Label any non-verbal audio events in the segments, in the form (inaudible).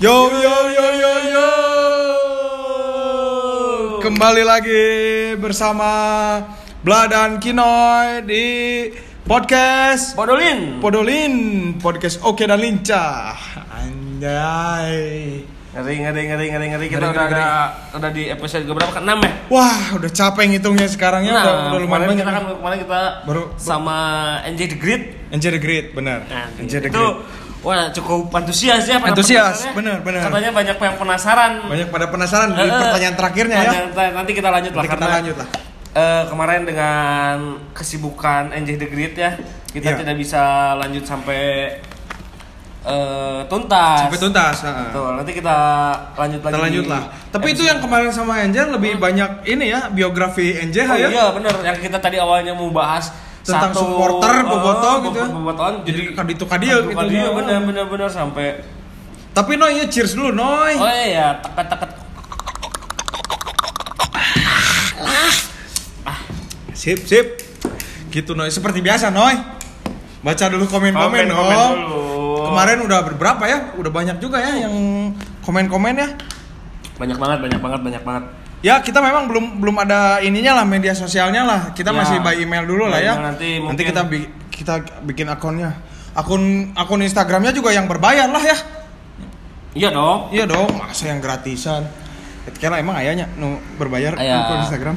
Yo yo yo yo yo. Kembali lagi bersama Bla dan Kinoy di podcast Podolin. Podolin, podcast Oke dan Lincah. Anjay. Ngeri ngeri ngeri ngeri ngeri kita Ngeri, udah ngeri, ada udah di episode ke berapa? Ke-6 ya? Wah, udah capek ngitungnya sekarang ya. Nah, udah, udah lumayan kemarin banyak. kita kan kemarin kita Baru- sama NJ The Great. Enjoy the Great, benar. Nah, Enjoy the itu Great. Wah cukup antusias ya pada Antusias, pendengarnya. benar, benar. Katanya banyak yang penasaran. Banyak pada penasaran di pertanyaan terakhirnya ya. Nanti kita lanjut lah Nanti kita karena lanjut lah. eh, kemarin dengan kesibukan NJ The Great ya, kita Iya. tidak bisa lanjut sampai eh, tuntas. Sampai tuntas. Betul, nanti kita lanjut lagi. Kita lanjut lah. Tapi itu yang kemarin sama Angel lebih banyak ini ya biografi NJ Oh ya. iya bener yang kita tadi awalnya mau bahas Tentang satu, supporter eh, Boboto gitu ya. Bobotoan jadi kaditu kadia kaditu gitu. kadia, bener bener bener sampai Tapi Noy ya cheers dulu Noy. oh iya ya teket teket Sip sip. Gitu Noy seperti biasa Noy. Baca dulu komen-komen Komen, komen oh. dulu. Kemarin udah berapa ya? Udah banyak juga ya yang komen-komen ya. banyak banget banyak banget banyak banget Ya kita memang belum belum ada ininya lah media sosialnya lah. Kita Ya. masih by email dulu lah ya. nanti mungkin- kita bi- kita bikin akunnya. Akun akun Instagramnya juga yang berbayar lah ya. iya dong Iya dong, masa yang gratisan. Kira emang ayahnya nu berbayar Aya. akun Instagram.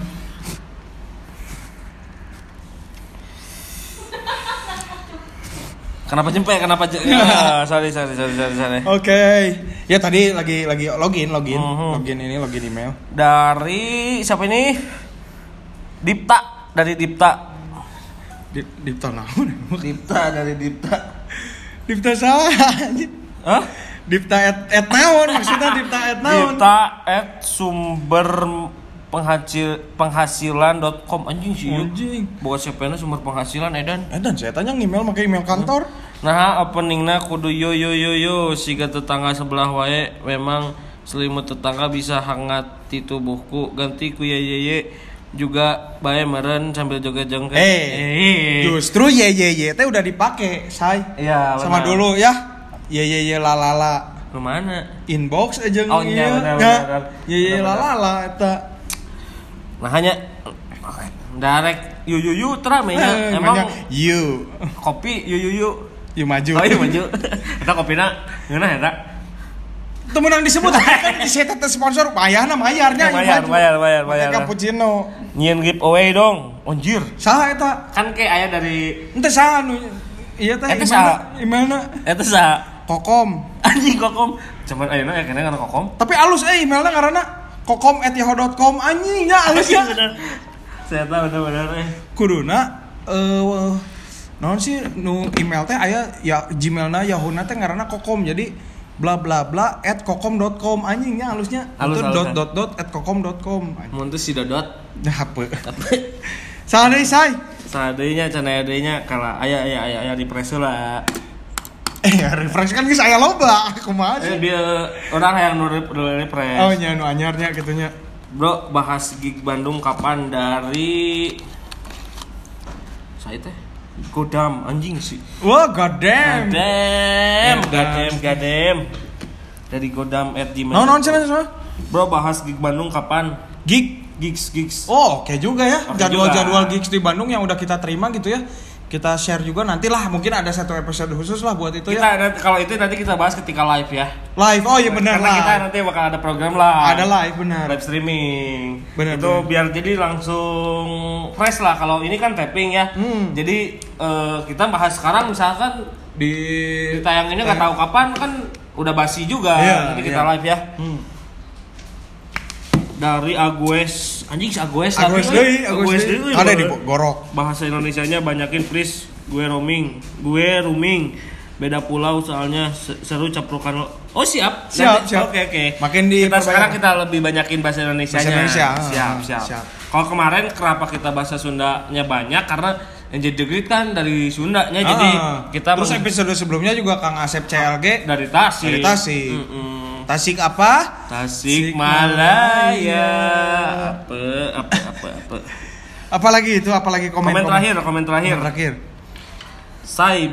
Kenapa jempek kenapa je- (laughs) Ah, sorry sorry sorry sorry sorry Oke. Ya tadi lagi lagi login login Mhm. login ini login email. dari siapa ini Dipta dari Dipta Di Dipta naon? (laughs) Dipta dari Dipta Dipta salah. Hah? Dipta et, et naon maksudnya Dipta et naon? Dipta at sumber penghasil penghasilan.com anjing sih yuk. Anjing. Buat siapa sumber penghasilan Edan Eh dan saya tanya email pakai email kantor. Nah openingnya kudu yo yo yo yo Siga tetangga sebelah wae Memang selimut tetangga bisa hangat di tubuhku Ganti ku ye ye ye juga bae meren sambil joget jongket Eh, justru ye ye ye teh udah dipakai, say. Iya Sama benar. dulu ya. Ye ye ye la la la. Lu mana? Inbox aja Oh, iya, benar, Ya, benar. Ye ye la la la eta. Nah hanya Direct yu yu yu teramenya Eh, Emang you. kopi yu yu yu You maju. Oh iya maju Kita kopina Ngeunah ya tak? Itu menang disebut kan di saya teteh sponsor bayarna bayarnya Ya, bayar, bayar, bayar, bayar. Cappuccino. Nyian giveaway dong Anjir Saha eta? Kan kayak ayah dari Ente saha nu Iya teh Eta gimana? saha? Gimana? Itu sa Kokom. Anjing kokom Cuman ayeuna ya kena kana kokom Tapi alus eh emailnya karena kokom@yahoo.com anjing ya (laughs) alus ya. bener Saya tahu bener-bener eh. Kuduna eh naon sih nu email teh aya ya gmailna yahoo-na teh ngaranna kokom. Jadi bla bla bla at kokom.com anjingnya halusnya. Halus, itu dot dot dot at kokom.com Mun teh si Dodot nah (laughs) apa salah deui say. Sadenya can aya deui kala aya aya aya aya di lah eh refresh kan geus aya loba kumaha Eh sih dia orang yang nu refresh oh nya nu anyarnya gitunya Bro, bahas gig Bandung kapan dari saya teh Godam anjing sih. wah god damn Godam, Godam. Godam, Godam. Dari Godam at gmail. naon naon cenah cenah Bro, bahas gig Bandung kapan? gig Gigs, gigs. Oh, oke juga ya. Jadwal-jadwal juga. gigs di Bandung yang udah kita terima gitu ya. Kita share juga nantilah mungkin ada satu episode khusus lah buat itu kita ya. nanti- kalau itu nanti kita bahas ketika live ya. Live. Oh iya benar Karena kita lah. nanti bakal ada program lah. Ada live benar. live streaming. Bener, itu bener. biar jadi langsung fresh lah. Kalau ini kan tapping ya. Hmm. Jadi eh, kita bahas sekarang misalkan Di yang ini nggak tahu kapan kan udah basi juga. Iya, Nanti kita iya. live ya. Hmm. Dari Agues, anjing si Agues deui, kan? Agus deui. deui, Ada di. Gorok. Bahasa Indonesianya banyakin please. Gue roaming, gue roaming. Beda pulau soalnya se- seru caprukan lo. Oh siap. Siap, Nanti- siap. Oke oke. Makin di kita sekarang kita lebih banyakin bahasa Indonesia Bahasa Indonesia, Siap ah, siap. siap. Kalau kemarin kenapa kita bahasa Sundanya banyak karena yang jadi Great kan dari Sundanya jadi Ah, kita Terus meng- episode sebelumnya juga Kang Asep CLG dari Tasik. dari Tasik. Mm-mm. Tasik apa? Tasik Malaya. Apa apa apa apa. (laughs) Apalagi itu apalagi komen Komen terakhir, komen terakhir. Komen terakhir. Saya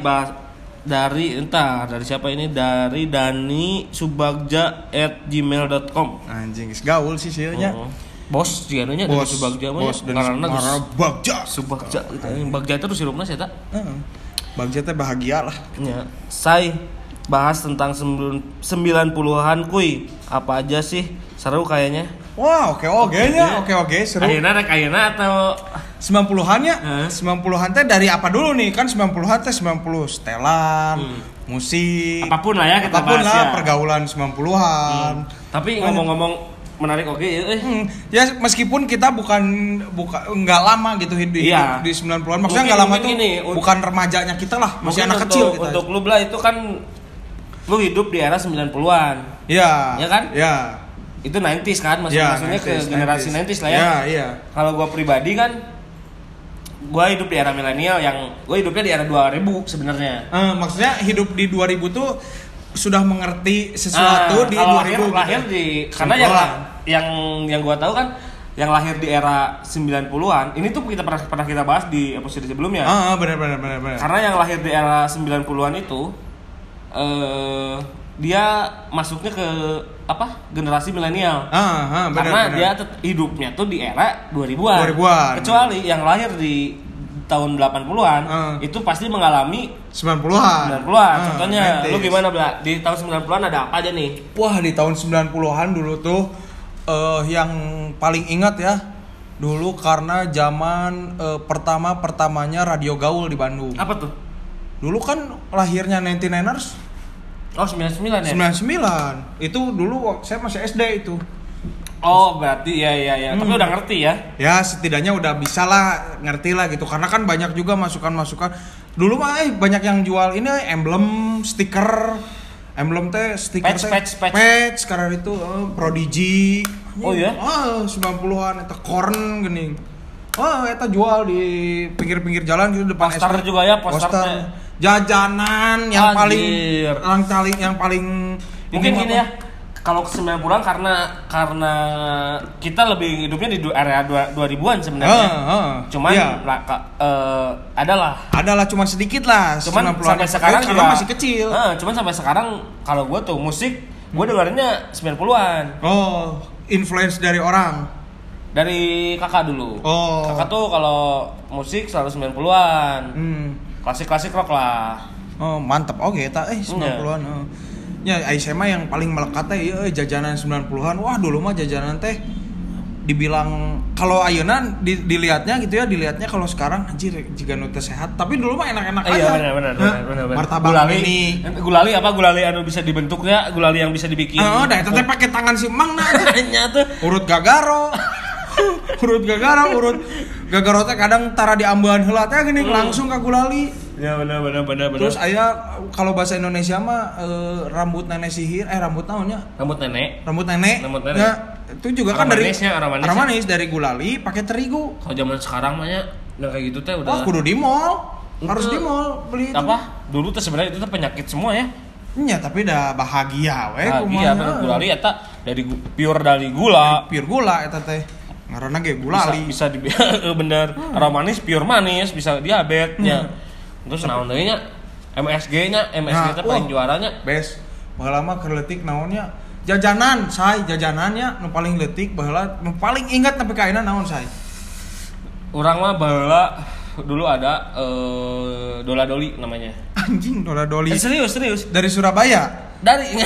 dari entar dari siapa ini dari Dani Subagja at gmail.com Anjing, gaul sih sih nya. Oh. Bos juga nya dari Subagja mah bos dan karena geus Bagja. Subagja gitu. Bagja terus hirupna saya tak. Bagja teh bahagia lah. Ya, saya bahas tentang 90-an kuy. Apa aja sih? Seru kayaknya. Wah, oke oke nya, oke oke seru. Ayeuna rek ayeuna atau 90-an ya? Heeh. 90-an teh dari apa dulu nih? Kan 90-an teh 90 setelan, musik, apa pun lah ya kita apa pun bahas lah ya. pergaulan 90-an. Tapi ngomong-ngomong menarik oke ya eh. Hmm, ya meskipun kita bukan buka nggak lama gitu hidup di, Iya. di 90-an maksudnya nggak lama tuh gini, un- bukan remajanya kita lah masih anak untuk, kecil kita Untuk lu lah itu kan lu hidup di era 90-an. ya Ya kan? ya Itu 90s kan maksud, ya maksudnya ke 90s, generasi 90s, lah ya. ya iya Kalau gua pribadi kan gua hidup di era milenial yang gua hidupnya di era 2000 sebenarnya. Eh, maksudnya hidup di 2000 tuh sudah mengerti sesuatu Ah, di kalau 2000 lahir, gitu. lahir di karena yang. Yang yang gua tahu kan yang lahir di era 90-an ini tuh kita pernah pernah kita bahas di episode sebelumnya. ah ah, benar benar benar benar Karena yang lahir di era 90-an itu eh dia masuknya ke apa? generasi milenial. ah ah benar Karena benar dia hidupnya tuh di era 2000-an. 2000-an. Kecuali yang lahir di tahun 80-an Ah. itu pasti mengalami 90-an 90-an. Ah, Contohnya 90s. lu gimana, Bla? Di tahun 90-an ada apa aja nih? Wah di tahun 90-an dulu tuh eh yang paling ingat ya dulu karena zaman eh, pertama pertamanya radio gaul di Bandung. Apa tuh? Dulu kan lahirnya 99ers Oh, 99 ya? 99. Itu dulu saya masih SD itu. Oh, berarti ya ya ya. Hmm. Tapi udah ngerti ya. Ya setidaknya udah bisa lah ngerti lah gitu karena kan banyak juga masukan-masukan. Dulu mah eh banyak yang jual ini emblem, stiker, emblem teh stiker Patch, teh patch, patch. patch sekarang itu eh, Prodigy. Oh, iya? Ah, 90-an eta corn geuning. Oh, eta jual di pinggir-pinggir jalan gitu depan Poster juga ya, posternya. Jajanan yang paling Anjir. yang paling yang paling Mungkin ini gini ya. Kalau ke 90-an karena karena kita lebih hidupnya di area dua- 2000-an sebenarnya. Ah, ah. Cuman Iya. lah, eh, adalah adalah cuman sedikit lah cuman 90-an. sampai sekarang juga masih kecil Eh, cuman sampai sekarang kalau gue tuh musik gue dengerinnya 90-an oh influence dari orang dari kakak dulu Oh. kakak tuh kalau musik selalu 90-an hmm. klasik-klasik rock lah oh mantep oke tak eh 90-an oh. Ya Aisyah mah yang paling melekat teh eh, jajanan 90-an wah dulu mah jajanan teh dibilang kalau ayeuna di, dilihatnya gitu ya dilihatnya kalau sekarang anjir jika nu teu sehat. Tapi dulu mah enak-enak aja. iya benar benar benar benar. Martabak gulali mini. gulali apa? Gulali anu bisa dibentuknya gulali yang bisa dibikin. Oh, dah itu teh pakai tangan si Mang nah. Nya (laughs) tuh. Urut gagaro. (laughs) Urut gagaro urut. Gagaro teh kadang tara diambean heula teh gini langsung ka gulali ya benar benar benar benar. Terus aya kalau bahasa Indonesia mah eh, rambut nenek sihir eh rambut naonnya rambut nenek. Rambut nenek. Rambut nenek. Ya, itu juga kan dari manisnya, aroma manisnya. aroma manis dari gulali pakai terigu. Kalau zaman sekarang mah ya yang kayak gitu teh udah. Wah kudu di mall. Harus di mall beli itu. Apa? Dulu tuh sebenarnya itu tuh penyakit semua ya. Nya, tapi udah bahagia we Bahagia kumaha. bener. Gulali eta dari pure dari gula. pure gula eta teh. Ge Bisa gulali bisa di (laughs) bener. Aroma manis pure manis bisa diabetnya. Terus naon deui nya? MSG-nya, MSG Nah, teh paling wah. juaranya. bes baheula mah keur leutik naonnya jajanan say jajanannya nu paling leutik baheula nu paling ingat nepi ka ayeuna naon say Urang mah baheula dulu ada eh Dola Doli namanya. anjing dola doli Eh, serius, serius. dari Surabaya Dari (laughs)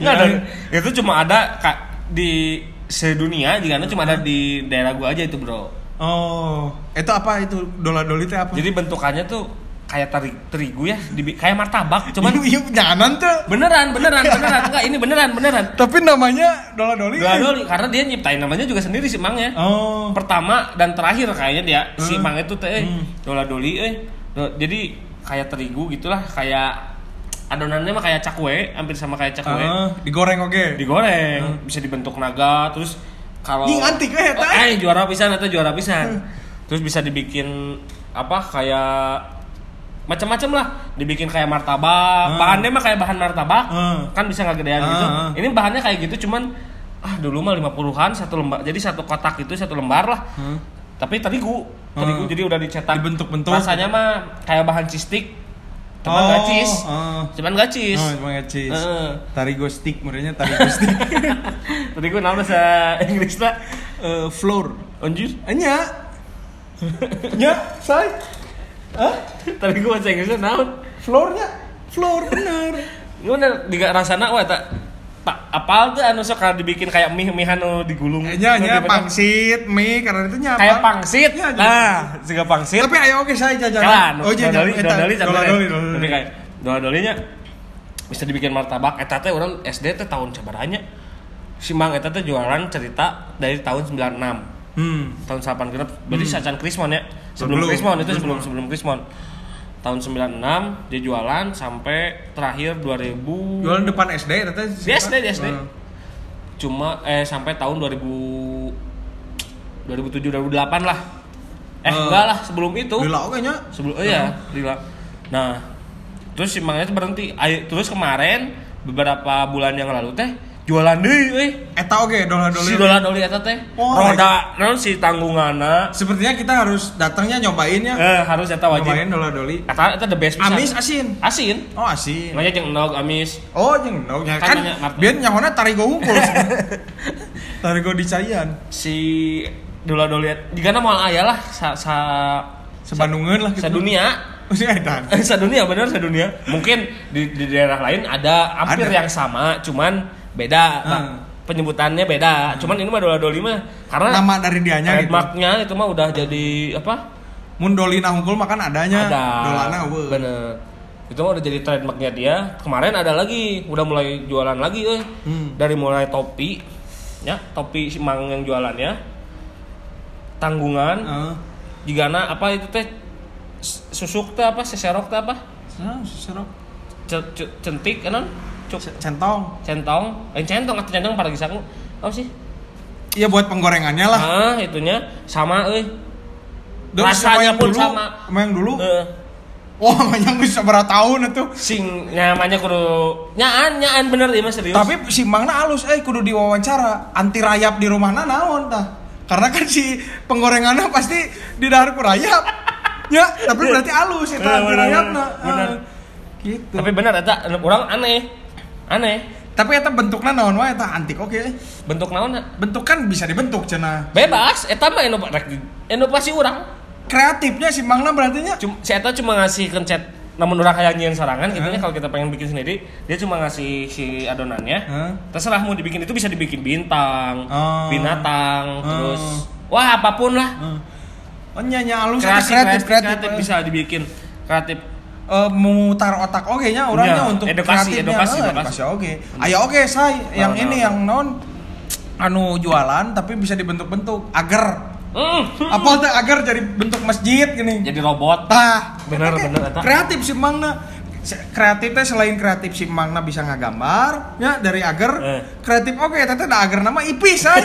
Nggak, dan itu cuma ada kak di sedunia jika cuma ada di daerah gua aja itu, Bro. Oh itu apa itu dola doli teh apa Jadi bentukannya tuh kayak teri, terigu ya, dibi- kayak martabak, cuman iya jangan tuh beneran, beneran, beneran, enggak ini beneran, beneran. tapi namanya dola doli Dola Doli karena dia nyiptain namanya juga sendiri si Mangnya. oh Pertama dan terakhir kayaknya dia si Hmm. Mang itu teh eh, Hmm. Dola Doli eh. Do- Jadi kayak terigu gitulah, kayak adonannya mah kayak cakwe, hampir sama kayak cakwe. Ah, digoreng oke Digoreng, bisa dibentuk naga, terus kalau antik eta. Oh, eh juara pisan atau juara pisan. Terus bisa dibikin apa kayak macam-macam lah dibikin kayak martabak Hmm. bahannya mah kayak bahan martabak Hmm. kan bisa nggak gedean gitu Hmm. ini bahannya kayak gitu cuman ah dulu mah 50-an satu lembar jadi satu kotak itu satu lembar lah Hmm. tapi terigu terigu Hmm. jadi udah dicetak Dibentuk-bentuk. rasanya mah kayak bahan cistik cuman Oh, cheese oh. cuman cheese Oh, cuma nggak cheese. Heeh. Tarigo stick, merenya tarigo stick. (laughs) terigu nama bahasa Inggris lah Eh, flour. anjir Enya. Nya, say. Hah? terigu bahasa Inggrisnya naon Flournya? Flour bener. Gimana di rasana wah tak tak apal tuh anu sok kalau dibikin kayak mie mie anu digulung. Nya Gitu, pangsit, mie karena itu nya kayak pangsit. Ya, nah juga pangsit. Tapi ayo oke saya jajan. kan Oh, doli, dola tapi doli. kayak dola dolinya bisa dibikin martabak. Eta teh orang SD teh tahun sabaranya si Mang eta teh jualan cerita dari tahun 96 Hmm. tahun 8 genep berarti sacan Krismon ya. Sebelum Sebelum. Krismon itu sebelum sebelum Krismon tahun 96 dia jualan sampai terakhir 2000 Jualan depan SD tete. Di SD, di SD. Heeh. cuma eh sampai tahun 2000 2007 2008 lah eh Eh, enggak lah sebelum itu Lila oke nya. sebelum oh iya lila nah terus si Mangnya itu berhenti Ayo, terus kemarin beberapa bulan yang lalu teh jualan deh eh Eta oke dola doli. si dola doli eta teh Oh, roda non si tanggungana Sepertinya kita harus datangnya nyobain ya. eh harus eta wajib Nyobain dola doli. eta eta the best pisan. Amis asin. asin Oh asin. makanya jeung enog amis Oh jeung no, nya Kan kan nanya biar nyahona tarigo unggul. (laughs) tarigo di Cayan. si dola doli jika mau aya lah sa, sa Sebandungan lah gitu. sedunia Oh, si Edan. (laughs) sedunia bener sedunia mungkin di, di daerah lain ada hampir Ada. yang sama cuman beda. Hmm. penyebutannya beda cuman ini mah dola doli mah karena Nama dari dianya gitu. trademarknya itu mah udah jadi apa Mun doli nah unggul makan adanya. ada Dolana eueuh. bener itu mah udah jadi trademarknya dia kemarin ada lagi udah mulai jualan lagi eh Hmm. dari mulai topi ya topi si mang yang jualannya tanggungan Heeh. jigana apa itu teh susuk teh apa seserok teh apa serok. C- c- centik kan cuk Centong. centong eh centong atau centong pada gisang apa sih Iya buat penggorengannya lah. ah itunya sama euy Dulu rasanya pun dulu, sama. Sama yang dulu. Eh, Wah, yang bisa berapa tahun itu. sing namanya kudu nyaan nyaan bener ya mas serius Tapi si Mangna halus, eh kudu diwawancara. Anti rayap di rumahna naon tah? Karena kan si penggorengannya pasti di dahar ku rayap. (laughs) ya, tapi berarti halus itu Eh, anti rayapna. bener. Ah, gitu. tapi bener eta orang aneh aneh Tapi eta bentuknya naon wae eta antik oke. bentuk naon Bentuk kan bisa dibentuk cenah. bebas eta mah inova- rek- inovasi orang Kreatifnya si Mangna berarti nya Cuma, si eta cuma ngasih kencet namun orang kayak nyian sorangan gitu Hah? kalau kita pengen bikin sendiri dia cuma ngasih si adonannya Hah? terserah mau dibikin itu bisa dibikin bintang Oh. binatang Oh. terus wah apa pun lah Oh nyanya halus eta kreatif kreatif kreatif. kreatif bisa dibikin kreatif Eh, memutar otak oke nya orangnya Iya, untuk edukasi, kreatifnya. edukasi, Eh, edukasi. oke. Ayo oke say yang ini yang non anu jualan tapi bisa dibentuk-bentuk agar Hmm. apa tuh agar jadi bentuk masjid gini. jadi robot Tah, Bener, bener. Kreatif si Mangna. Kreatifnya selain kreatif si Mangna bisa ngagambar, ya dari agar Eh. kreatif oke, teteh ada agar nama ipis say. (laughs)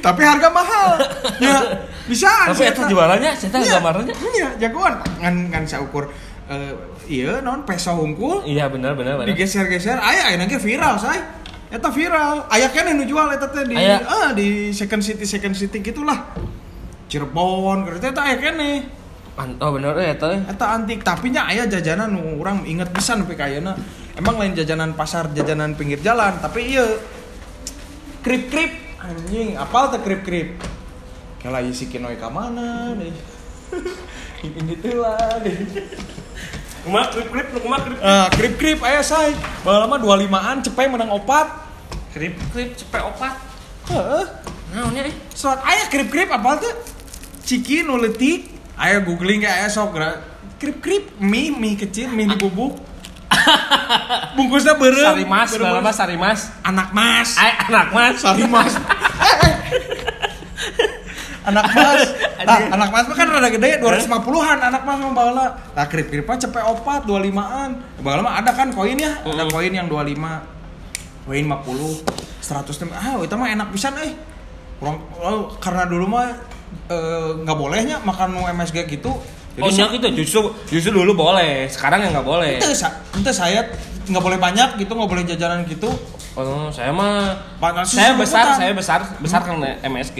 tapi harga mahal. Ya, bisa. tapi eta jualannya saya Iya, gambarnya Iya, jagoan. Ngan ngan saukur eh iya non peso hungkul iya benar benar benar digeser-geser aya aya nanti viral say. Eta viral. Aya keneh nu jual eta teh di Aya. ah di second city second city gitulah. Cirebon, kereta eta aya keneh. Man- oh benar ya eta Eta antik, tapi nya aya jajanan nu urang inget pisan nepi ka ayeuna. Emang lain jajanan pasar, jajanan pinggir jalan, tapi iya krip-krip anjing, apal teh krip-krip. Kala ieu si Kinoy ka mana deh. (laughs) Ini tuh lah deh. Kumaha krip krip lu kumaha krip Ah, krip-krip aya say. Baheula mah 25-an cepet menang opat. krip krip cepet opat Heeh. naonnya eh Soal aya krip-krip apal teh? Ciki nu leutik. Aya googling ge aya sok gra- krip-krip mie mie kecil mie di bubuk. (laughs) Bungkusnya beureum. sari mas dalam mas sari mas anak mas ay anak mas sari mas (laughs) anak mas nah, anak mas kan rada gede 250-an anak mas mah baheula nah krip kripnya cepet opat 25-an baheula mah ada kan koin ya? Ada koin yang 25 koin 50 100 ah itu mah enak pisan eh. Kurang, oh, karena dulu mah eh, nggak bolehnya makan MSG gitu. Oh sa- gitu justru justru dulu boleh sekarang ya nggak boleh. Sa- ente saya nggak boleh banyak gitu nggak boleh jajanan gitu. Oh saya mah saya besar saya besar besar kan MSG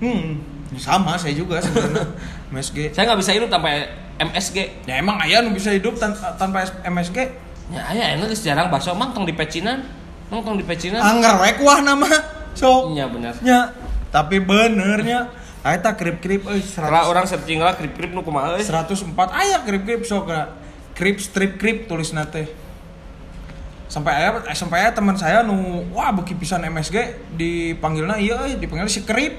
hmm sama saya juga sebenarnya (laughs) MSG Saya nggak bisa hidup tanpa MSG. ya emang ayah nu bisa hidup tan- tanpa MSG Ya, aya enak geus jarang bakso mang tong di pecinan. Mang tong di pecinan. anggar we kuah nama sok Iya bener. nya tapi benernya Eta krip-krip euy Kalau 100 orang searching lah krip-krip nu kumaha euy. 104 aya krip-krip sok na. Krip strip krip tulis nate. Sampai aya sampai aya teman saya nu wah beki pisan MSG dipanggilna ieu euy dipanggil si krip.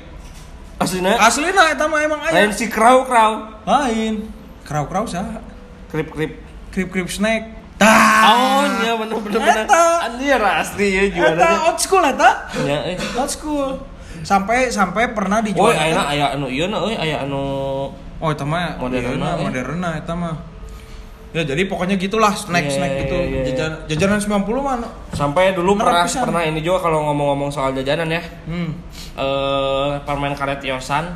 Aslinya Aslina eta mah emang aya. lain si krau krau. Lain. Krau-krau saha? Krip-krip. Krip-krip snack. Tah. Oh, iya bener bener. Eta. Anjir asli ya Eta juaranya. old school eta. Ya, eh. Old school. Sampai sampai pernah Oh, dijual. aya aya anu ieu na euy, aya anu Oh, itu mah Moderna, moderna, eh. moderna itu mah. Ya jadi pokoknya gitulah snack Iya, snack iya, gitu. iya, iya. Jajan, jajanan 90 mah. sampai dulu pernah pisan. pernah ini juga kalau ngomong-ngomong soal jajanan ya. Hmm. Eh permen karet Yosan.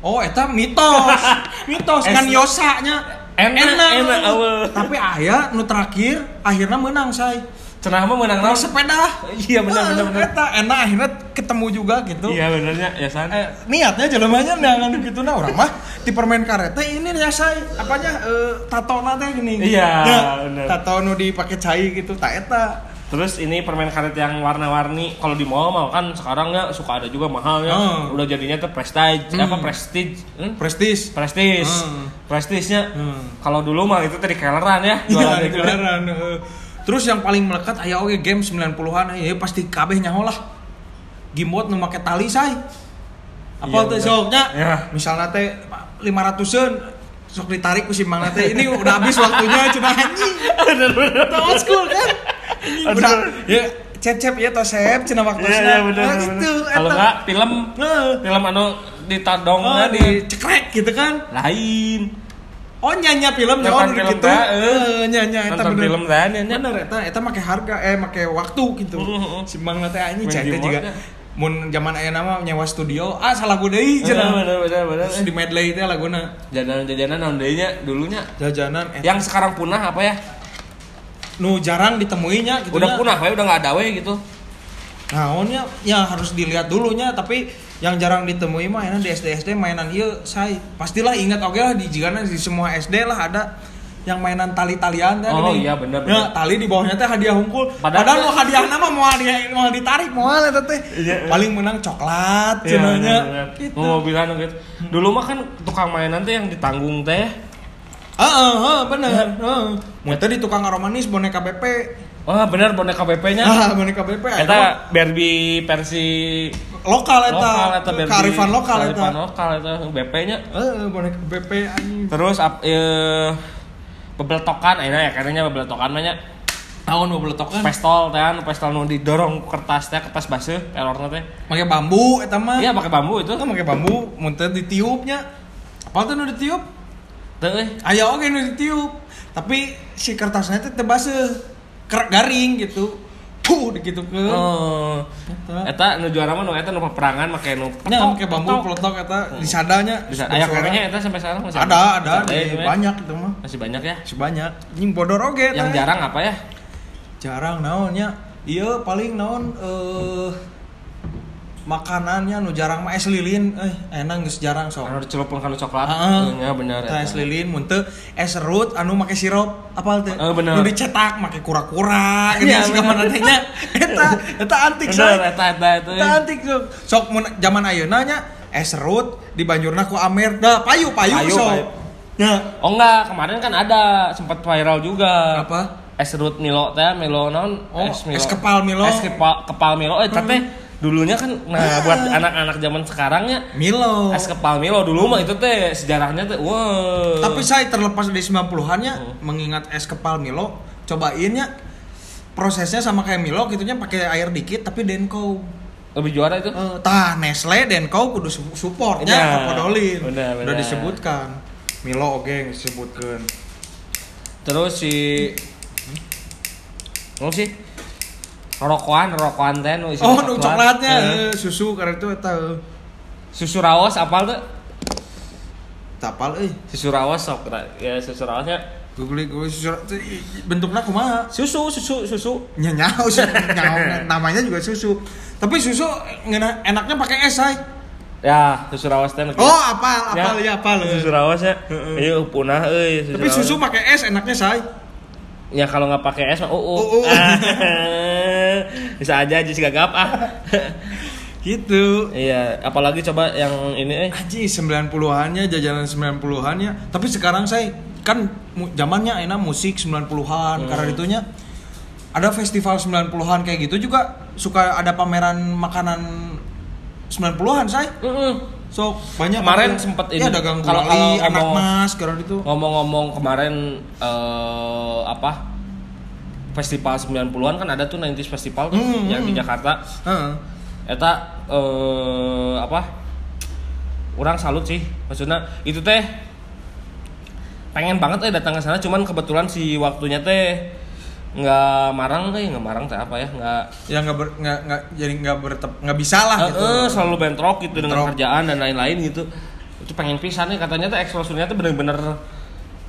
Oh, eta mitos. (laughs) mitos kan yosanya. Enak, enak, awal. Tapi aya nu terakhir akhirnya menang say. Cenah mah menang Naon naon? sepeda. Iya benar benar Ah, benar. Eta enak akhirnya ketemu juga gitu. Iya benernya Yosan. Eh, niatnya jelemanya jangan gitu nah orang mah di permen karet teh ini ya say apanya eh, tato teh gini Iya, Ya, bener. tato nu dipakai cai gitu tak eta Terus ini permen karet yang warna-warni kalau di mall mah kan sekarang ya suka ada juga mahalnya. Hmm. Udah jadinya tuh prestige, Hmm. apa prestige? Hmm? prestis Prestige. Hmm. Prestige-nya. Hmm. Kalau dulu mah itu tadi kelleran ya, Iya, itu. gelaran, heeh. Terus yang paling melekat aya oge game 90-an ya pasti kabeh nyaho lah. Gimbot nu make tali say. Apa Iya, teh soknya? Ya. Misalnya teh 500-eun sok ditarik ku si Mang teh ini udah habis waktunya cenah anjing. Old school kan. Aduh. Udah ya cecep ya to sep cenah waktu Iya iya bener. Nah, gitu Kalau enggak film film anu ditadong Oh, di dicekrek gitu kan. lain. Oh nyanya film nu film gitu. eh. Heeh, nyanya eta bener. film teh nya. bener eta eta make harga eh make waktu gitu Heeh. si mang teh anjing cek juga. Mun zaman aya nama nyewa studio ah salah gue Bener cenah bener bener bener. terus di medley teh laguna Jajanan-jajanan naon deui nya dulunya. jajanan eh, Yang sekarang punah apa ya? nu jarang ditemuinya gitu Udah punah we udah enggak ada we gitu. naonnya ya harus dilihat dulunya tapi yang jarang ditemui mah enak di SD SD mainan ieu say pastilah ingat oke lah di jigana di semua SD lah ada yang mainan tali-talian teh Oh, iya, bener, Ya, tali di bawahnya teh hadiah hungkul. Padahal- Padahal, mau hadiah nama mau hadiah mau ditarik mau eta teh. Iya. Paling menang coklat Iya, cenanya. bener, bener. Gitu. Mau bilang gitu. Dulu mah kan tukang mainan teh yang ditanggung teh. Heeh, heeh, bener. Heeh. Mun teh di tukang aromanis boneka BP. Wah bener boneka BP-nya. Ah, boneka BP. Eta Barbie versi lokal eta. lokal eta Barbie. Kearifan lokal eta. Kearifan lokal eta BP-nya. Heeh, boneka BP anjing. Terus ap, bebeltokan ayeuna ya karena bebeltokan mah nya Tahun mau beletokan. pestol teh anu pestol nu didorong kertas teh kertas baseuh pelorna teh. Pakai bambu eta mah. Iya pakai bambu itu. Itu pakai bambu, mun teh ditiupnya. Apa tuh nu ditiup? Teu euy. Aya oge nu ditiup. Tapi si kertasnya teh teu baseuh. Ker- garing gitu. Puh gitu ke. Oh. Eta. Nu juara mah nu eta nu peperangan make nu Nya pakai bambu peletok eta di sadanya. Aya kakeknya eta sampai sekarang masih Ada, ada, Ada, ya. banyak itu mah. Masih banyak ya. Masih banyak. Anjing bodor oge Yang teh. jarang apa ya? jarang naonnya. Iya paling naon eh makanannya nu jarang mah es lilin eh enak geus jarang sok. Anu dicelupkeun kana coklat. Heeh. Ya bener. Tah eta. es lilin mun teu es serut anu make sirup apal teh? Eh, bener. Nu dicetak make kura-kura (laughs) gitu Iya, siga bener. mana teh nya. Eta eta antik Bener say. eta eta itu. Eta antik sok. Sok mun zaman ayeuna nya es serut dibanjurna ku amer da payu payu, Payu, sok. payu. Ya. Oh enggak, kemarin kan ada sempat viral juga. Apa? Es serut Milo teh, Milo non? Oh, es kepal Milo. Es kepal, kepal Milo. Eh, tapi dulunya kan nah Ah. buat anak-anak zaman sekarangnya Milo. es kepal Milo dulu mah itu teh sejarahnya teh wow. Tapi saya terlepas dari 90-annya Hmm. mengingat es kepal Milo, cobainnya prosesnya sama kayak Milo gitunya pakai air dikit tapi Denko. lebih juara itu. Eh, tah Nestle Denko kudu su- supportnya Ya, kapodolin. benar, Udah disebutkan. Milo oke disebutkan. Terus si Oh sih? Rokokan, rokokan teh nu isi Oh, nu coklatnya Eh, eh, susu karena itu eta eh. Susu rawas apal tuh? tapal euy. Susu rawas sok ya susu rawasnya Google gue susu teh, i- i- bentuknya kumaha? susu susu susu Nyanyau (laughs) nyaho, namanya juga susu. Tapi susu enaknya pakai es ay. Ya, susu rawas teh. Oh, apal, apal ya, apal. Susu rawas ya. Iya, punah euy Tapi susu pakai es enaknya, say. Ya kalau nggak pakai es mah uh, Uh, uh. Bisa aja aja gagap ah. (laughs) Gitu. iya, apalagi coba yang ini eh. Aji 90-annya jajanan 90-annya. Tapi sekarang saya kan zamannya enak musik 90-an karena itunya ada festival 90-an kayak gitu juga suka ada pameran makanan 90-an saya. Mm-mm. So banyak Kemarin ada- sempet ya ini. dagang Kalau- anak mas karena itu. Ngomong-ngomong kemarin eh, apa? Festival 90-an kan ada tuh 90s Festival tuh Hmm, yang di hmm. Jakarta. Heeh. Eta eh apa? Orang salut sih. Maksudnya itu teh pengen banget eh datang ke sana cuman kebetulan si waktunya teh nggak marang teh nggak marang teh apa ya nggak Ya nggak ber- nggak nggak jadi nggak bertep nggak bisa lah Eh, gitu. selalu bentrok gitu dengan Bentrok. kerjaan dan lain-lain gitu itu pengen pisan nih katanya tuh eksklusifnya tuh bener-bener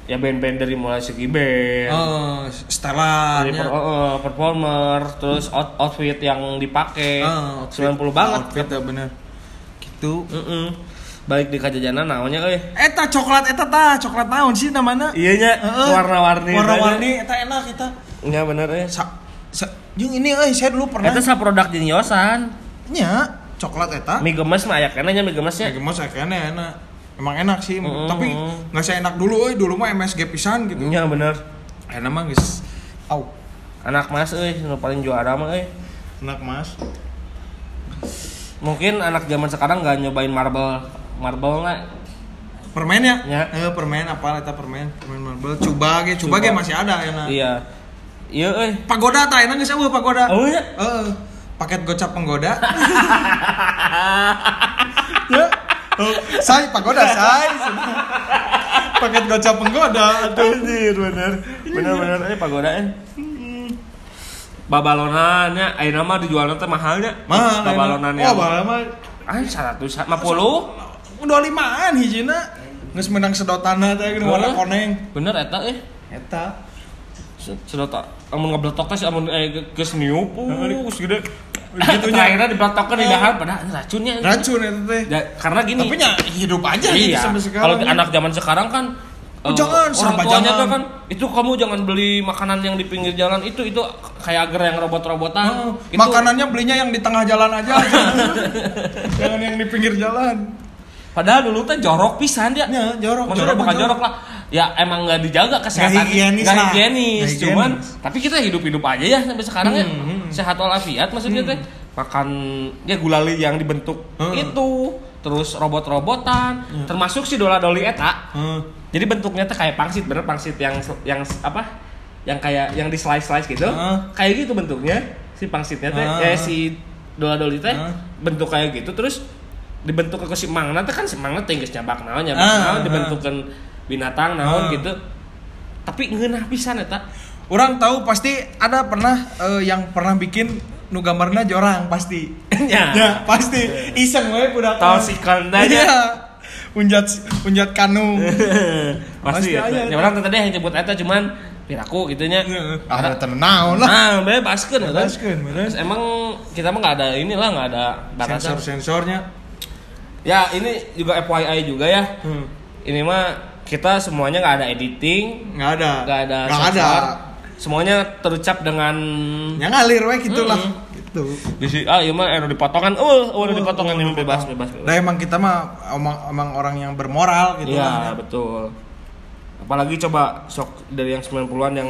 ya band-band dari mulai segi band Oh, dari setelannya. per- eh, eh, performer terus out- outfit yang dipakai Ah, outfit. 90 banget Outfit ya bener. Gitu. Mm-mm. balik di kajajanan namanya euy Eta coklat eta tah, coklat naon sih namanya? iya nya Heeh. warna-warni Warna-warni eta enak eta. iya bener ya Sa, sa jeung ini euy saya dulu pernah itu sa produk jenyosan nya coklat eta. mie gemes mah aya kana nya mie gemesnya Ya gemes kayaknya enak. Emang enak sih, Mm-mm. tapi nggak saya enak dulu euy, dulu mah MSG pisan gitu. iya bener Enak mah geus au. anak mas euy nu paling juara mah euy Enak Mas. mungkin anak zaman sekarang nggak nyobain marble marble nggak Permen ya? Ya. Eh, permen apa eta permen? Permen marble. Coba ge, coba ge masih ada enak. iya iya euy Pagoda tah enak geus eueuh pagoda. oh iya Heeh. paket gocap penggoda. (laughs) ya. Oh, say pagoda say. paket gocap penggoda anjir bener. Bener bener. Eh pagoda eh. Babalonannya ayo nama dijualnya teh mahalnya. Mah, babalonan Oh, bahala mah ah seratus lima puluh. Udah limaan hijina. Geus menang sedotana teh gini warna koneng. bener eta eh. Eta. sedota amun ngabletok teh amun eh geus niup uh gede Gitunya. terakhirnya dibletokkan di dahar padahal racunnya Racun eta teh. Ya, karena gini Tapi hidup aja gitu iya sampai kalau sekarang. anak zaman sekarang kan Oh, eh, jangan, orang serba tuanya jangan. tuh kan itu kamu jangan beli makanan yang di pinggir jalan itu itu kayak agar yang robot-robotan Heeh. itu Makanannya belinya yang di tengah jalan aja. (laughs) jangan. Yang di pinggir jalan. padahal dulu teh jorok pisan dia Ya, jorok. maksudnya bukan jorok lah ya emang nggak dijaga kesehatan higienis nggak lah. higienis Nggak cuman higienis. tapi kita hidup hidup aja ya sampai sekarang ya Hmm, hmm. sehat walafiat maksudnya teh makan ya gulali yang dibentuk Hmm. itu terus robot-robotan termasuk si dola doli eta Heeh. jadi bentuknya tuh kayak pangsit bener pangsit yang yang apa yang kayak yang di slice slice gitu Heeh. kayak gitu bentuknya si pangsitnya teh Heeh. eh si dola doli teh Heeh. bentuk kayak gitu terus dibentuk ke si mangna teh kan si mangna nyabak naon nyabak Ah, naon ah. dibentukkan binatang naon Ah. gitu tapi ngeunah pisan eta Orang tahu pasti ada pernah eh, yang pernah bikin nu gambarna jorang pasti. (laughs) ya ya, pasti. (laughs) Iseng we budak. tahu si kandanya (laughs) Iya. Unjat unjat kanu. pasti eta. ya orang tadi yang nyebut eta cuman piraku gitu nya Ada tenaun lah. nah bebaskeun eta. Bebaskeun, bener. Terus emang kita mah nggak ada inilah nggak ada batasan Sensor-sensornya. Ya ini juga FYI juga ya. Hmm. Ini mah kita semuanya nggak ada editing, Nggak ada. nggak ada Nggak ada. Semuanya terucap dengan Yang ngalir we gitu lah. Gitu. di si- ah iya mah anu dipotongan, uh, uh, dipotongan ini bebas bebas. bebas. Nah emang kita mah emang, emang orang yang bermoral gitu Iya lah. betul. Apalagi coba sok dari yang 90-an yang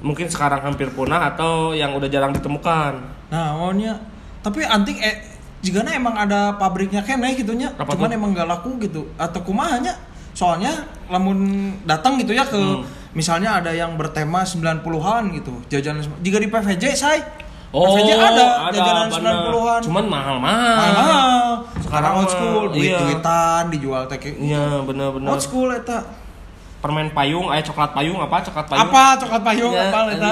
mungkin sekarang hampir punah atau yang udah jarang ditemukan. Nah, maunya tapi anting eh jika emang ada pabriknya kene gitunya, Apa cuman tuh? emang gak laku gitu atau kumahanya soalnya lamun datang gitu ya ke Hmm. misalnya ada yang bertema 90-an gitu jajanan jika di PVJ say Oh, PVJ ada, jajanan bener. 90-an Cuman mahal-mahal. mahal sekarang Sekarang old school duit iya. duitan dijual teh Iya bener-bener. old school eta Permen payung, eh coklat payung apa? Coklat payung. apa coklat payung Ya, apa eta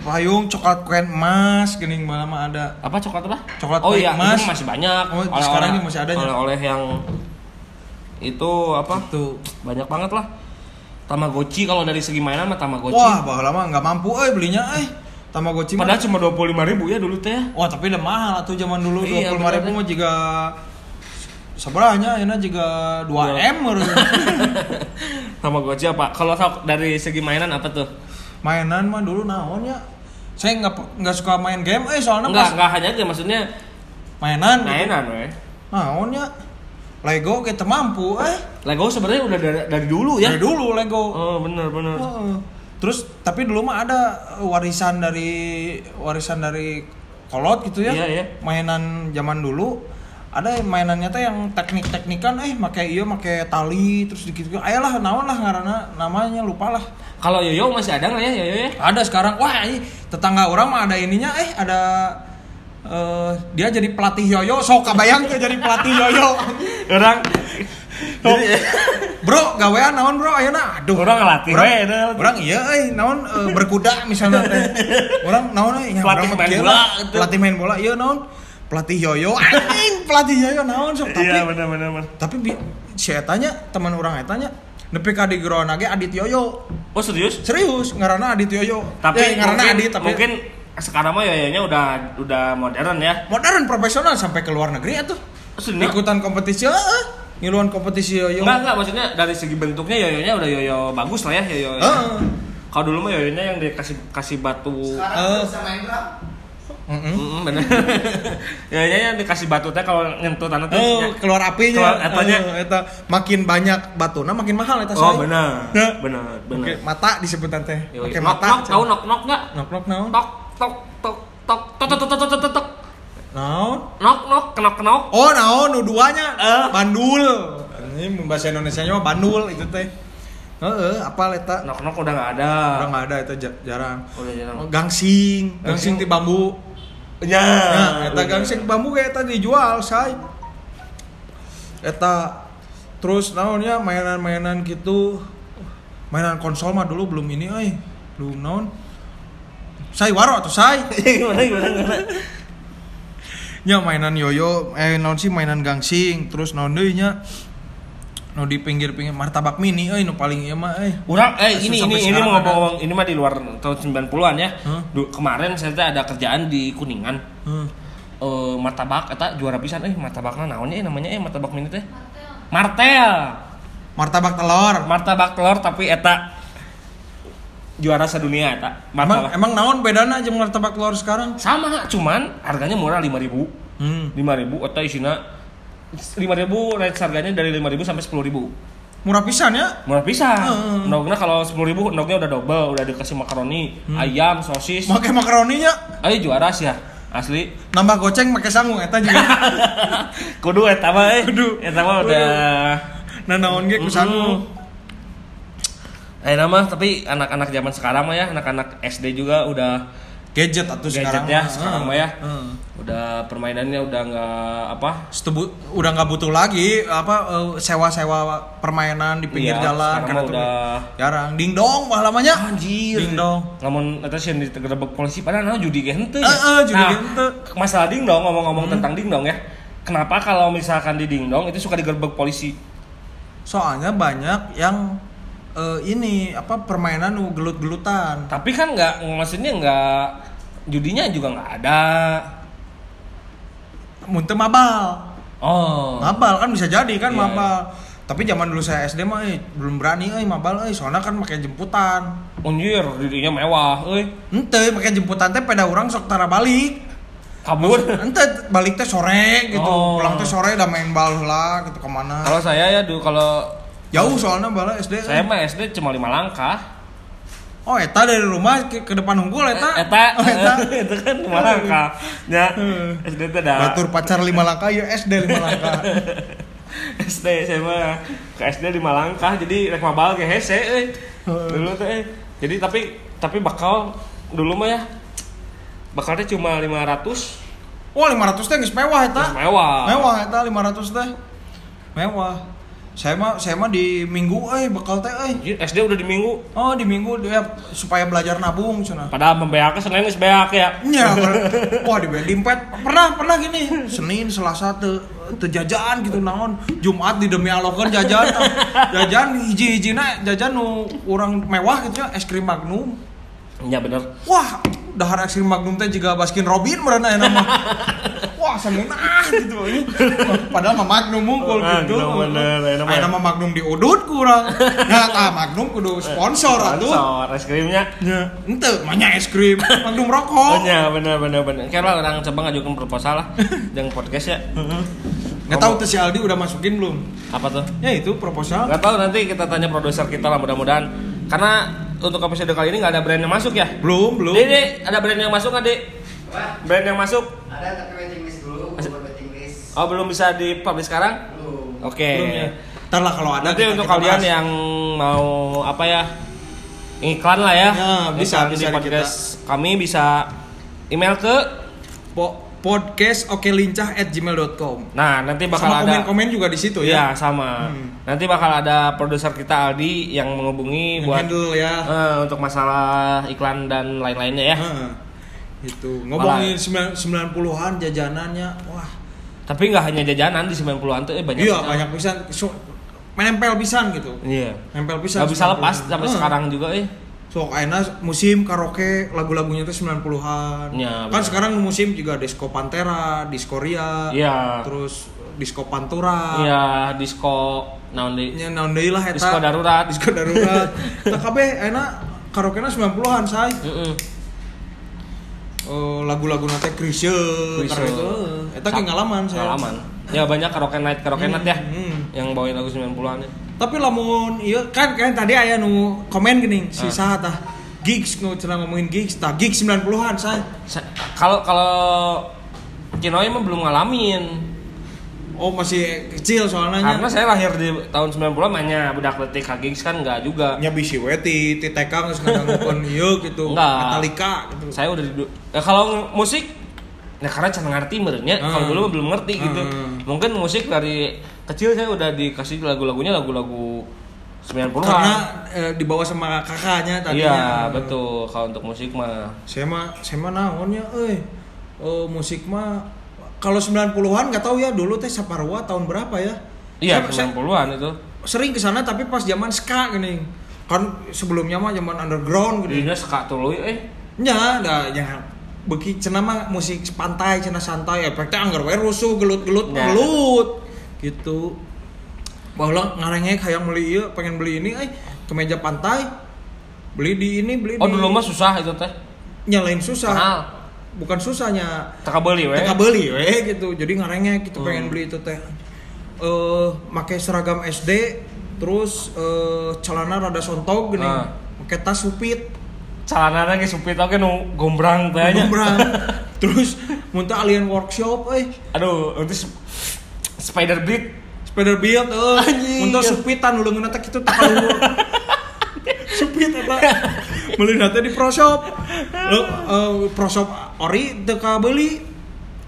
payung coklat kuen emas gening malah mah ada Apa coklat apa? Coklat oh iya, emas. masih banyak. Oh, sekarang ini masih adanya. Oleh-oleh yang itu apa? tuh Banyak banget lah. Tamagotchi kalau dari segi mainan mah Tamagotchi. Wah, baheula mah nggak mampu euy belinya eh. Tamagotchi. Padahal cuma 25.000 ribu ya dulu teh. Wah, tapi udah mahal atuh zaman dulu Iya, 25 ribu bener. mah juga sebenarnya ini juga 2 M meureun. (laughs) Tamagotchi apa? Kalau dari segi mainan apa tuh? mainan mah dulu naon ya saya nggak nggak suka main game eh soalnya Enggak, pas enggak hanya aja maksudnya mainan gitu. mainan weh. naon ya Lego kita mampu eh Lego sebenarnya udah dari, dari dulu ya. dari dulu Lego Oh, bener bener. Heeh. terus tapi dulu mah ada warisan dari warisan dari kolot gitu ya Iya, iya. mainan zaman dulu ada mainannya teh yang teknik-teknikan eh make iya make tali terus dikit gitu ayolah naon lah ngaranna namanya lupa lah Kalau Yoyo masih ada nggak ya Yoyo ya? ada sekarang wah ini tetangga orang mah ada ininya eh ada eh, dia jadi pelatih yoyo sok kabayang tuh jadi pelatih yoyo. Orang Jadi, bro gawean naon bro? Ayeuna? Aduh. Orang ngelatih orang, we, orang iya eh naon eh, berkuda misalnya teh. Orang naon eh ya, Pelatih main bola, gitu. pelatih main bola iya naon? Pelatih yoyo anjing pelatih yoyo naon sok. Tapi Iya bener bener bener. tapi si etanya teman orang etanya nepi ka di gerona ge Adit Yoyo. Oh serius? serius ngaranna Adit Yoyo. Tapi Eh, ngaranna mungkin, Adit tapi mungkin sekarang mah Yoyonya udah udah modern ya. modern profesional sampai ke luar negeri atuh serius? ikutan kompetisi heeh ngiluan kompetisi yoyo Enggak enggak maksudnya dari segi bentuknya Yoyonya udah Yoyo bagus lah ya Yoyo. Heeh. Kalau dulu mah Yoyonya yang dikasih kasih batu. Eh. bisa main drum. Mm-mm. Mm, bener. (laughs) Yoyonya yang dikasih batu teh kalau nyentuh tanah tuh. Oh, ya. keluar apinya. Keluar? Eh, eta makin banyak batuna makin mahal eta Oh benar. Ya. Benar benar. Oke, mata disebutan teh. Pakai Nok mata. tahu nok nok enggak? Nok nok? Tok tok tok tok tok tok tok tok tok tok. Naon? Nok nok kenok kenok. Oh, naon nu duanya? Eh. Bandul. Ini bahasa Indonesia nya bandul itu teh. Heeh, apa eta? Nok nok udah nggak ada. Udah enggak ada ja- jarang. Udah jarang. Oh, Gangsing, gangsing ti bambu. Ya. Nah, eta gangsing bambu kayak eta dijual, say. Eta terus naonnya mainan-mainan gitu. Mainan konsol mah dulu belum ini euy. Belum naon. Say waro atuh say. (laughs) gimana gimana gimana. nya mainan yoyo eh naon sih mainan gangsing terus naon deui nya nu di pinggir-pinggir martabak mini euy nu paling ieu mah euy. Urang, eh ini ini ini mau ngomong ini mah di luar tahun 90-an ya. Du- kemarin saya ada kerjaan di Kuningan. Heeh. Eh martabak eta juara pisan eh martabakna naonnya eh namanya eh martabak mini teh. Martel. Martabak telur. Martabak telur tapi eta juara sedunia eta. Emang emang naon bedana jeung martabak telur sekarang? sama cuman harganya murah 5000 Hmm. 5000 eta isina 5000 range harganya dari 5000 sampai 10000 Murah pisan ya? murah pisan Heeh. endognya kalau 10000 endognya udah double udah dikasih makaroni ayam sosis Make makaroninya ayo juara sih ya asli nambah goceng make sangu eta juga. (laughs) kudu eta mah eh Kudu. eta mah udah nah naon ge ku sangu. Eh nama tapi anak-anak zaman sekarang mah ya anak-anak SD juga udah Gadget gadget sekarang ya sekarang mah ya Heeh. udah permainannya udah nggak apa Setebu, udah nggak butuh lagi apa eh, sewa-sewa permainan di pinggir Iya, jalan karena udah- jarang dingdong mah lamanya Anjir. dingdong Namun eta sih digerebek polisi padahal nah, judi ge henteu. Eh, eh, judi Nah, henteu. Masalah dingdong ngomong-ngomong tentang dingdong ya. Kenapa kalau misalkan di dingdong itu suka digerebek polisi? soalnya banyak yang eh, ini apa permainan gelut-gelutan Tapi kan nggak maksudnya nggak judinya juga nggak ada. muntah mabal Oh. mabal kan bisa jadi kan Iya. mabal tapi zaman dulu saya SD mah eh, belum berani eh mabal eh soalnya kan pakai jemputan Anjir, dirinya mewah, euy. ente pakai jemputan teh pada orang sok tara balik Kabur. ente balik teh sore gitu Oh. pulang teh sore udah main bal lah gitu ke mana Kalau saya ya dulu kalau jauh soalnya bala SD saya mah SD cuma lima langkah. oh eta dari rumah ke, ke depan unggul eta Eta, oh, eta (laughs) itu kan lima langkah. Ya, SD itu ada. batur pacar lima langkah ya SD lima langkah (laughs) SD saya mah ke SD lima langkah jadi rek mabal ke hese euy. Dulu teh eh. Jadi tapi tapi bakal dulu mah ya bakalnya cuma 500 wah 500 teh geus mewah eta mewah. mewah eta 500 teh mewah saya mah saya mah di minggu eh bekal teh eh. SD udah di minggu. oh di minggu dia supaya belajar nabung cenah Padahal membeak Senin geus beak ya. Per- wah di dimpet pernah pernah gini. Senin Selasa te, te jajan gitu naon. Jumat di demi alokan jajan. Jajan hiji hijina jajan nu orang mewah gitu ya es krim Magnum. Iya bener. wah dahar es krim Magnum teh juga Baskin Robin merana ya nama wah sangeunah gitu ini padahal mah Magnum mungkul gitu bener, enak Aya banget. nama Magnum diudut kurang nah tah Magnum kudu sponsor atuh Sponsor es krimnya. nya ente mahnya es krim Magnum Oh rokok iya bener bener bener. Kira orang coba ngajukan proposal lah (laughs) dengan podcast ya. nggak tahu tuh si Aldi udah masukin belum Apa tuh? ya itu proposal Gak tahu nanti kita tanya produser kita lah mudah-mudahan. Karena untuk episode kali ini nggak ada brand yang masuk ya. belum belum Dek, ada brand yang masuk nggak dek? Wah, Brand yang masuk? ada tapi waiting list dulu, Masih- buat waiting list. Oh belum bisa dipublish sekarang? Belum. Oke. belum ya ntar lah kalau ada Nanti kita- untuk kita kalian bahas. yang mau apa ya iklan lah ya, Ya, bisa, bisa di di podcast kami bisa email ke. Po- podcast oke lincah at gmail.com Nah nanti bakal sama ada. komen-komen juga di situ Iya ya sama. Hmm. Nanti bakal ada produser kita Aldi yang menghubungi Yang buat handle ya eh, untuk masalah iklan dan lain-lainnya ya. Heeh. itu ngomongin 90-an jajanannya wah Tapi nggak hanya jajanan di 90-an tuh eh, banyak. iya banyak pisan so, menempel pisan gitu Iya. nempel pisan Gak bisa 90-an. lepas sampai Heeh. sekarang juga eh. so akhirnya musim karaoke lagu-lagunya tuh 90-an Ya, kan benar. sekarang musim juga disco pantera disco ria Iya. terus disco pantura Iya, disco naon deui? nya naon deui lah eta Disco darurat. disco darurat (laughs) tah kabeh enak karaoke 90-an say Heeh. Eh, lagu-lagu nate Krisye karena itu eh, eta ge ngalaman saya Pengalaman. Ya banyak karaoke night karaoke night ya. hmm. Yang bawain lagu 90-an ya. tapi lamun iya kan kan tadi aya nu komen gini si Ah. saha tah gigs nu cenah ngomongin gigs tah gigs 90-an say Sa- Kalau kalau Kinoy mah belum ngalamin. Oh masih kecil soalnya nya. Karena saya lahir di tahun 90-an hanya budak letik gigs kan enggak juga. nya bisi we ti ti TK geus nganggukeun (laughs) ieu gitu Enggak. Metallica gitu Saya udah di ya, kalau musik ya karena cara ngerti merenya Hmm. kalau dulu belum ngerti gitu Hmm. mungkin musik dari kecil saya udah dikasih lagu-lagunya lagu-lagu 90-an karena eh, dibawa sama kakaknya tadinya iya betul kalau untuk musik mah saya mah saya mah naon ya euy oh musik mah kalau 90-an nggak tahu ya dulu teh Saparwa tahun berapa ya? Iya Saya- saya 90-an itu. sering ke sana tapi pas zaman ska gini. Kan sebelumnya mah zaman underground gini. Dirinya suka tuluy eh. Nya da ya beki cenah mah musik pantai cenah santai efeknya anggar we rusuh gelut-gelut Ya. gelut gitu. Bahwa ngarengek hayang beli ieu pengen beli ini eh ke meja pantai. Beli di ini beli oh di dulu mah susah itu teh. Nyalain susah. Mahal bukan susahnya. Teka beli we. Teka beli we gitu. Jadi ngarengek gitu Hmm. pengen beli itu teh. Eh pakai seragam SD terus eh celana rada sontog gini. Ah. pakai tas supit. Celana lagi supit oke nu gombrang teh nya. Gombrang. (laughs) terus muntah alien workshop eh. Aduh itu sp- spider beat. Spider build eh. Muntah supitan teh kitu teh kalau (laughs) supit eta beli nanti di pro shop. Lo eh, pro shop ori teu beli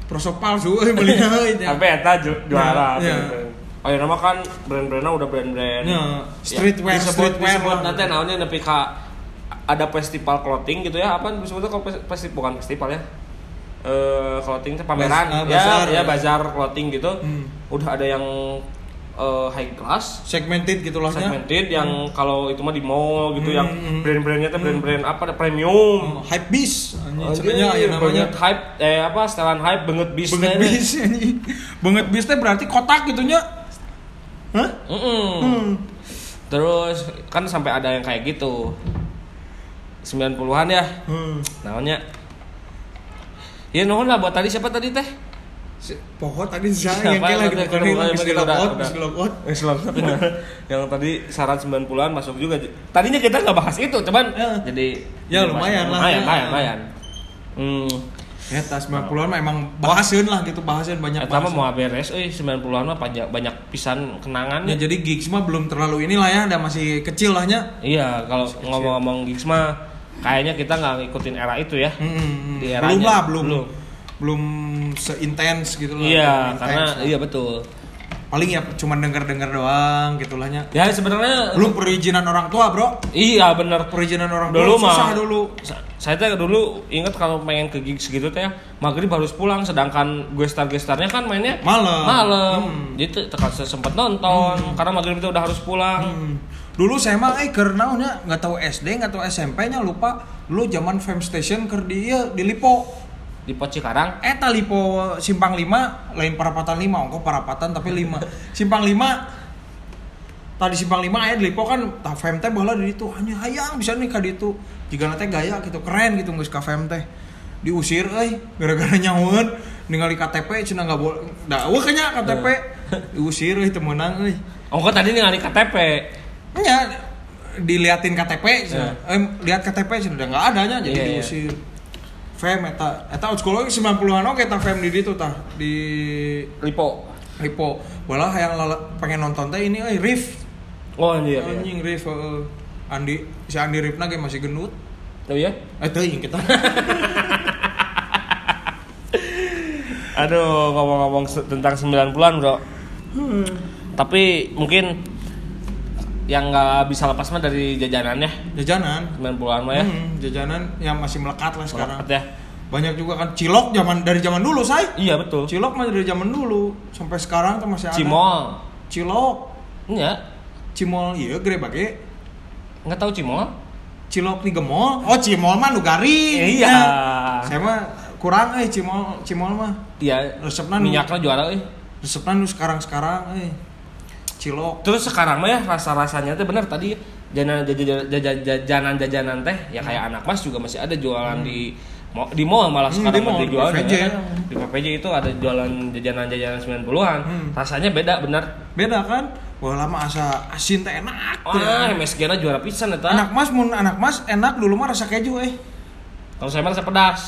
pro shop palsu beli sampai (laughs) eta ju- juara. Ya, ya. oh ya nama kan brand-brandnya udah brand-brand. Ya, streetwear, disebut, streetwear. disebut nanti namanya nepi ka ada festival clothing gitu ya. Apa disebutnya kalau fes- festi bukan festival ya? Eh clothing pameran. Bas- ah, ya bazar. ya bazar clothing gitu. Hmm. udah ada yang eh, high class. Segmented gitulah nya segmented yang kalau itu mah di mall gitu Hmm, yang hmm. brand-brandnya tuh brand-brand apa ada premium. Hype bis anjing Anjing, cenanya aya namanya. banget hype eh apa setelan hype banget bis banget bis anjing. Banget bis teh berarti kotak gitu nya hah? Mm-mm. Hmm. Terus kan sampai ada yang kayak gitu. 90-an ya. Hmm. namanya Ya nuhun lah buat tadi siapa tadi teh? Pokok tadi saya yang kayak lagi Bukan, yang udah- dilokot, udah. bisa dilokot. (laughs) yang tadi saran 90-an masuk juga. Tadinya kita nggak bahas itu, cuman Ya. jadi Ya, lumayan lah. Lumayan, Ya. lumayan, lumayan. Hmm. Ya tas 90-an mah emang bahasin lah gitu bahasin banyak Eta mah bahasin. mau beres euy 90-an mah banyak banyak pisan kenangan Ya jadi gigs mah belum terlalu inilah ya, ada masih kecil lah nya. Iya, kalau ngomong-ngomong gigs mah kayaknya kita nggak ngikutin era itu ya. Hmm, Di belum eranya. lah, belum. Belum. Belum seintens gitu lah. Iya, karena lah. iya betul. paling ya cuma denger-denger doang gitu lah nya. Ya sebenarnya Belum perizinan orang tua, Bro. iya bener Perizinan orang tua dulu mah susah dulu. sa- saya teh dulu inget kalau pengen ke gigs gitu teh maghrib harus pulang sedangkan gue star gestarnya kan mainnya Malam. malam Hmm. jadi tekan sempat nonton karena maghrib itu udah harus pulang Hmm. Dulu saya mah eh keur naonnya nggak tahu SD nggak tahu SMP nya lupa. Dulu zaman Fame Station keur di ieu di Lipo. Lipo Cikarang. Eta lipo simpang 5 lain parapatan 5, ongko parapatan tapi 5. simpang 5 tadi simpang 5 aya di lipo kan tah FM teh baheula di ditu hanya hayang bisa nih ka ditu. Jika teh gaya gitu keren gitu geus ka FM teh. Diusir euy gara-gara nyaweun ningali KTP cenah enggak boleh. Da eueuh kanya KTP. Diusir euy teu meunang euy. Oh, kok tadi ningali KTP. Nya diliatin KTP, cenah. eh, lihat KTP cenah udah nggak adanya jadi Iya, iya. diusir. Fem eta eta school 90-an oke ta fem di ditu tah di Lipo. Lipo. Walah yang lala- pengen nonton teh ini euy Rif. Oh, anjir. iya. Anjing Rif heeh. Andi si Andi Rifna ge masih gendut. Oh iya? Eh teuing kita. (laughs) Aduh, ngomong-ngomong tentang 90-an, Bro. Tapi mungkin yang nggak bisa lepas mah dari jajanannya jajanan. 90-an mah ya. Hmm, jajanan yang masih melekat lah sekarang. Melekat ya. Banyak juga kan cilok zaman dari zaman dulu, say. Iya, betul. Cilok mah dari zaman dulu sampai sekarang tuh masih ada. Cimol. Cilok. Iya. Cimol iya gede bage. Nggak tahu cimol? Cilok di gemol. Oh, cimol mah nu garing. Iya. Nah, Saya mah kurang eh cimol cimol mah. Iya. Resepna nu- minyaknya juara euy. Resepna nu sekarang-sekarang eh. Cilok. Terus sekarang mah ya rasa-rasanya teh bener tadi jajanan jajanan jajanan jajanan teh ya kayak anak mas juga masih ada jualan di mo- di mall malah Hmm, sekarang di mall, di jualan di ya kan? di PVJ itu ada jualan jajanan-jajanan 90-an Hmm. rasanya beda bener Beda kan? Wah lama asa asin teh enak. wah MSG na juara pisan eta Anak mas mun anak mas enak dulu mah rasa keju eh. kalau saya mah rasa pedas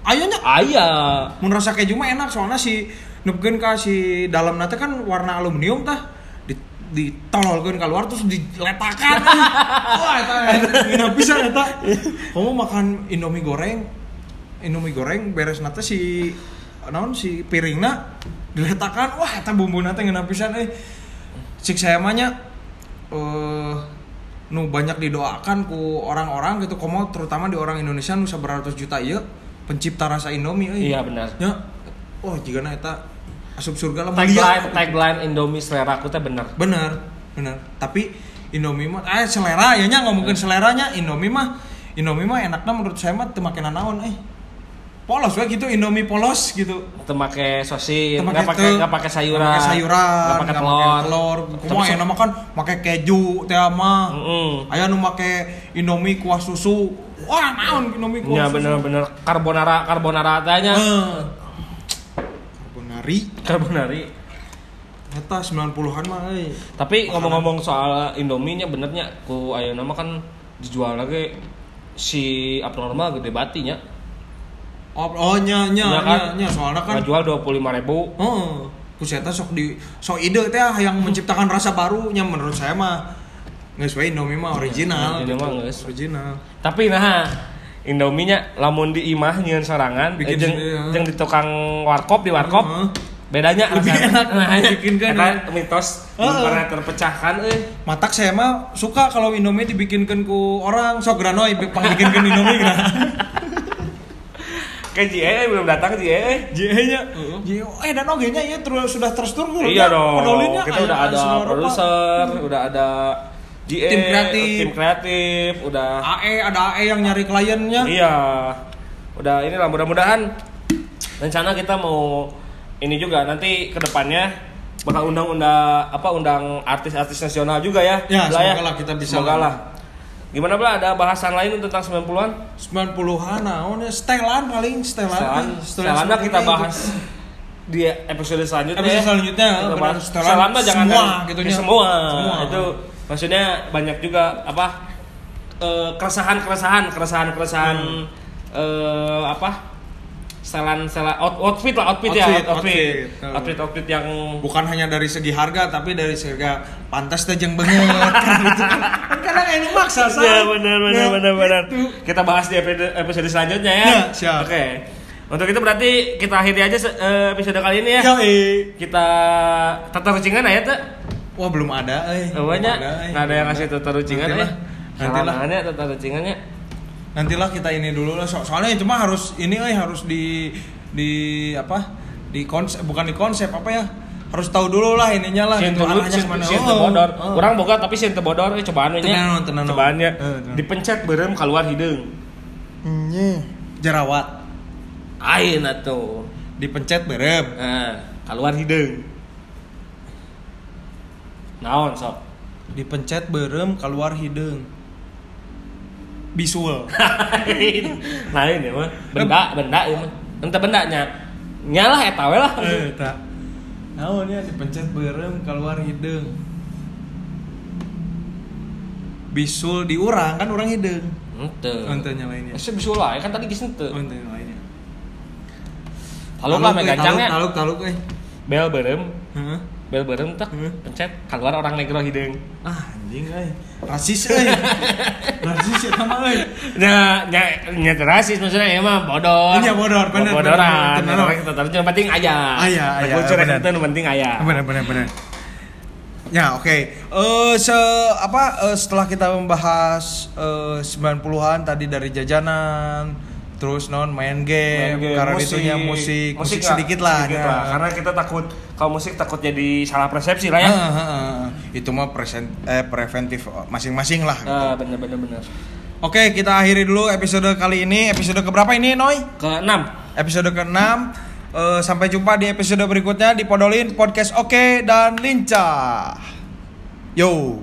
Ayonya ayah mun rasa keju mah enak soalnya si nepkeun ka si dalam nate kan warna aluminium tah di ditololkeun keluar terus diletakan. (laughs) Wah eta enak bisa eta. Kamu makan indomie goreng indomie goreng beres nate si naon si piringna diletakan. Wah eta bumbu nate enak pisan eh. Cik saya mahnya eh nu banyak didoakan ku orang-orang gitu. Komo terutama di orang Indonesia nu sabaratus juta ieu pencipta rasa Indomie euy. iya benar. Ya. Oh, jika eta asup surga lah tagline tagline Indomie selera aku teh bener Bener, bener. Tapi Indomie mah eh selera ya nya ngomongin seleranya Indomie mah Indomie mah enaknya menurut saya mah teu make naon eh. Polos we gitu Indomie polos gitu. Teu make sosis, nggak pakai nggak pakai sayuran, nggak pakai sayuran, pakai telur. telur. Kumaha so- ya nama kan pakai keju teh mah. Aya nu make Indomie kuah susu. Wah, naon Indomie kuah Ya susu. bener-bener carbonara carbonara tanya. Carbonari. Carbonari. Eta 90-an mah euy. Tapi ngomong-ngomong soal Indomie nya benernya ku ayeuna mah kan dijual lagi si abnormal gede batinya. Oh, oh nya nya Iya nya, nya soalnya kan jual 25.000 ribu. Oh, kuseta sok di sok ide teh yang menciptakan rasa barunya menurut saya mah geus we Indomie mah original. Ini gitu. mah geus. original. Tapi nah Indomie nya lamun di imah nyieun sorangan Bikin eh, jeung ya. jeung di tukang warkop di warkop Heeh. bedanya Lebih rasanya. enak nah, bikin kan, ya. mitos Heeh. belum pernah terpecahkan euy. Matak saya mah suka kalau Indomie dibikinkan ku orang sok granoy pang bikinkan Indomie gra. (laughs) Kayak JE belum datang JE. JE nya. JE eh dan oge nya ieu terus sudah terstruktur. Iya ya, dong. Kita udah ada produser, udah ada GE, Tim kreatif. tim kreatif, udah AE ada AE yang nyari kliennya. iya. Udah inilah mudah-mudahan rencana kita mau ini juga nanti ke depannya bakal undang-undang apa undang artis-artis nasional juga ya. Ya, Lah semoga lah kita bisa Semoga lah. lah. Gimana Bla? Ada bahasan lain tentang 90-an? 90-an naon ya setelan paling setelan. Setelan, eh, setelannya kita bahas di episode selanjutnya. Episode ya. selanjutnya, Kita benar. bahas setelan mah jangan semua, gitu semua. Semua. Itu maksudnya banyak juga apa eh, keresahan-keresahan, keresahan-keresahan Hmm. eh, apa? Setelan setelan out- outfit lah, outfit, ya, Outfit, outfit. outfit. Outfit, outfit yang bukan hanya dari segi harga tapi dari segi pantas jeung banget (laughs) kan gitu kan kan kadang anu maksa say. Ya benar benar Nah, benar benar. gitu. Kita bahas di episode, episode selanjutnya ya. Ya, siap. Oke. Untuk itu berarti kita akhiri aja eh, episode kali ini ya. Yoi. Kita tata rucingan ya tuh. Wah belum ada eh banyak. Belum eh. Nggak ada yang ngasih tata rucingan ya. Nantilah. Nantilah. Nantilah. tata rucingannya. nantilah kita ini dulu lah So- soalnya itu mah harus ini eh harus di di apa di konsep bukan di konsep apa ya harus tahu dulu lah ininya lah gitu, arahnya sieun ke mana. Oh, bodor. oh. Urang boga tapi sieun teu bodor eh cobaan nya. Tenang, tenang. Cobaannya Eh, dipencet beureum keluar hideung. Nye. jerawat Ain atuh. Dipencet berem. Nah, keluar hidung. Naon sok? Dipencet berem keluar hidung. Bisul. (laughs) Lain ya mah. Benda, benda ya mah. Ente bendanya. Nyalah eta we lah. Eh, tak. Naon ya dipencet berem keluar hidung. Bisul diurang kan orang hidung. Ente. Ente nyalainnya. Ese bisa lah, kan tadi henteu. Ente nyalainnya. Taluk lah megacangnya. Taluk taluk eh. Bel berem, Heeh. Bel berem tak Hmm. pencet keluar orang negro hidung. Ah, anjing euy. Rasis euy. (laughs) Rasis ya sama euy. Nya nya nya rasis maksudnya ya mah bodor. Iya, bodor, bener, Bodoran. Orang kita tahu yang penting aya. Aya, aya, Kultur bener. itu yang penting aya. Benar benar benar. Ya, oke. Eh se apa eh, setelah kita membahas eh 90-an tadi dari jajanan, terus non main game, Main game, karena itunya musik, musik, lah, sedikit lah. sedikit ya. lah. Karena kita takut kalau musik takut jadi salah persepsi lah ya. Ah, ah, ah. itu mah present, eh, preventif masing-masing lah. gitu. Ah, bener bener bener. Oke, kita akhiri dulu episode kali ini. Episode keberapa ini, Noy? Ke enam. Episode ke-6. Eh, sampai jumpa di episode berikutnya di Podolin Podcast Oke dan Lincah. Yo.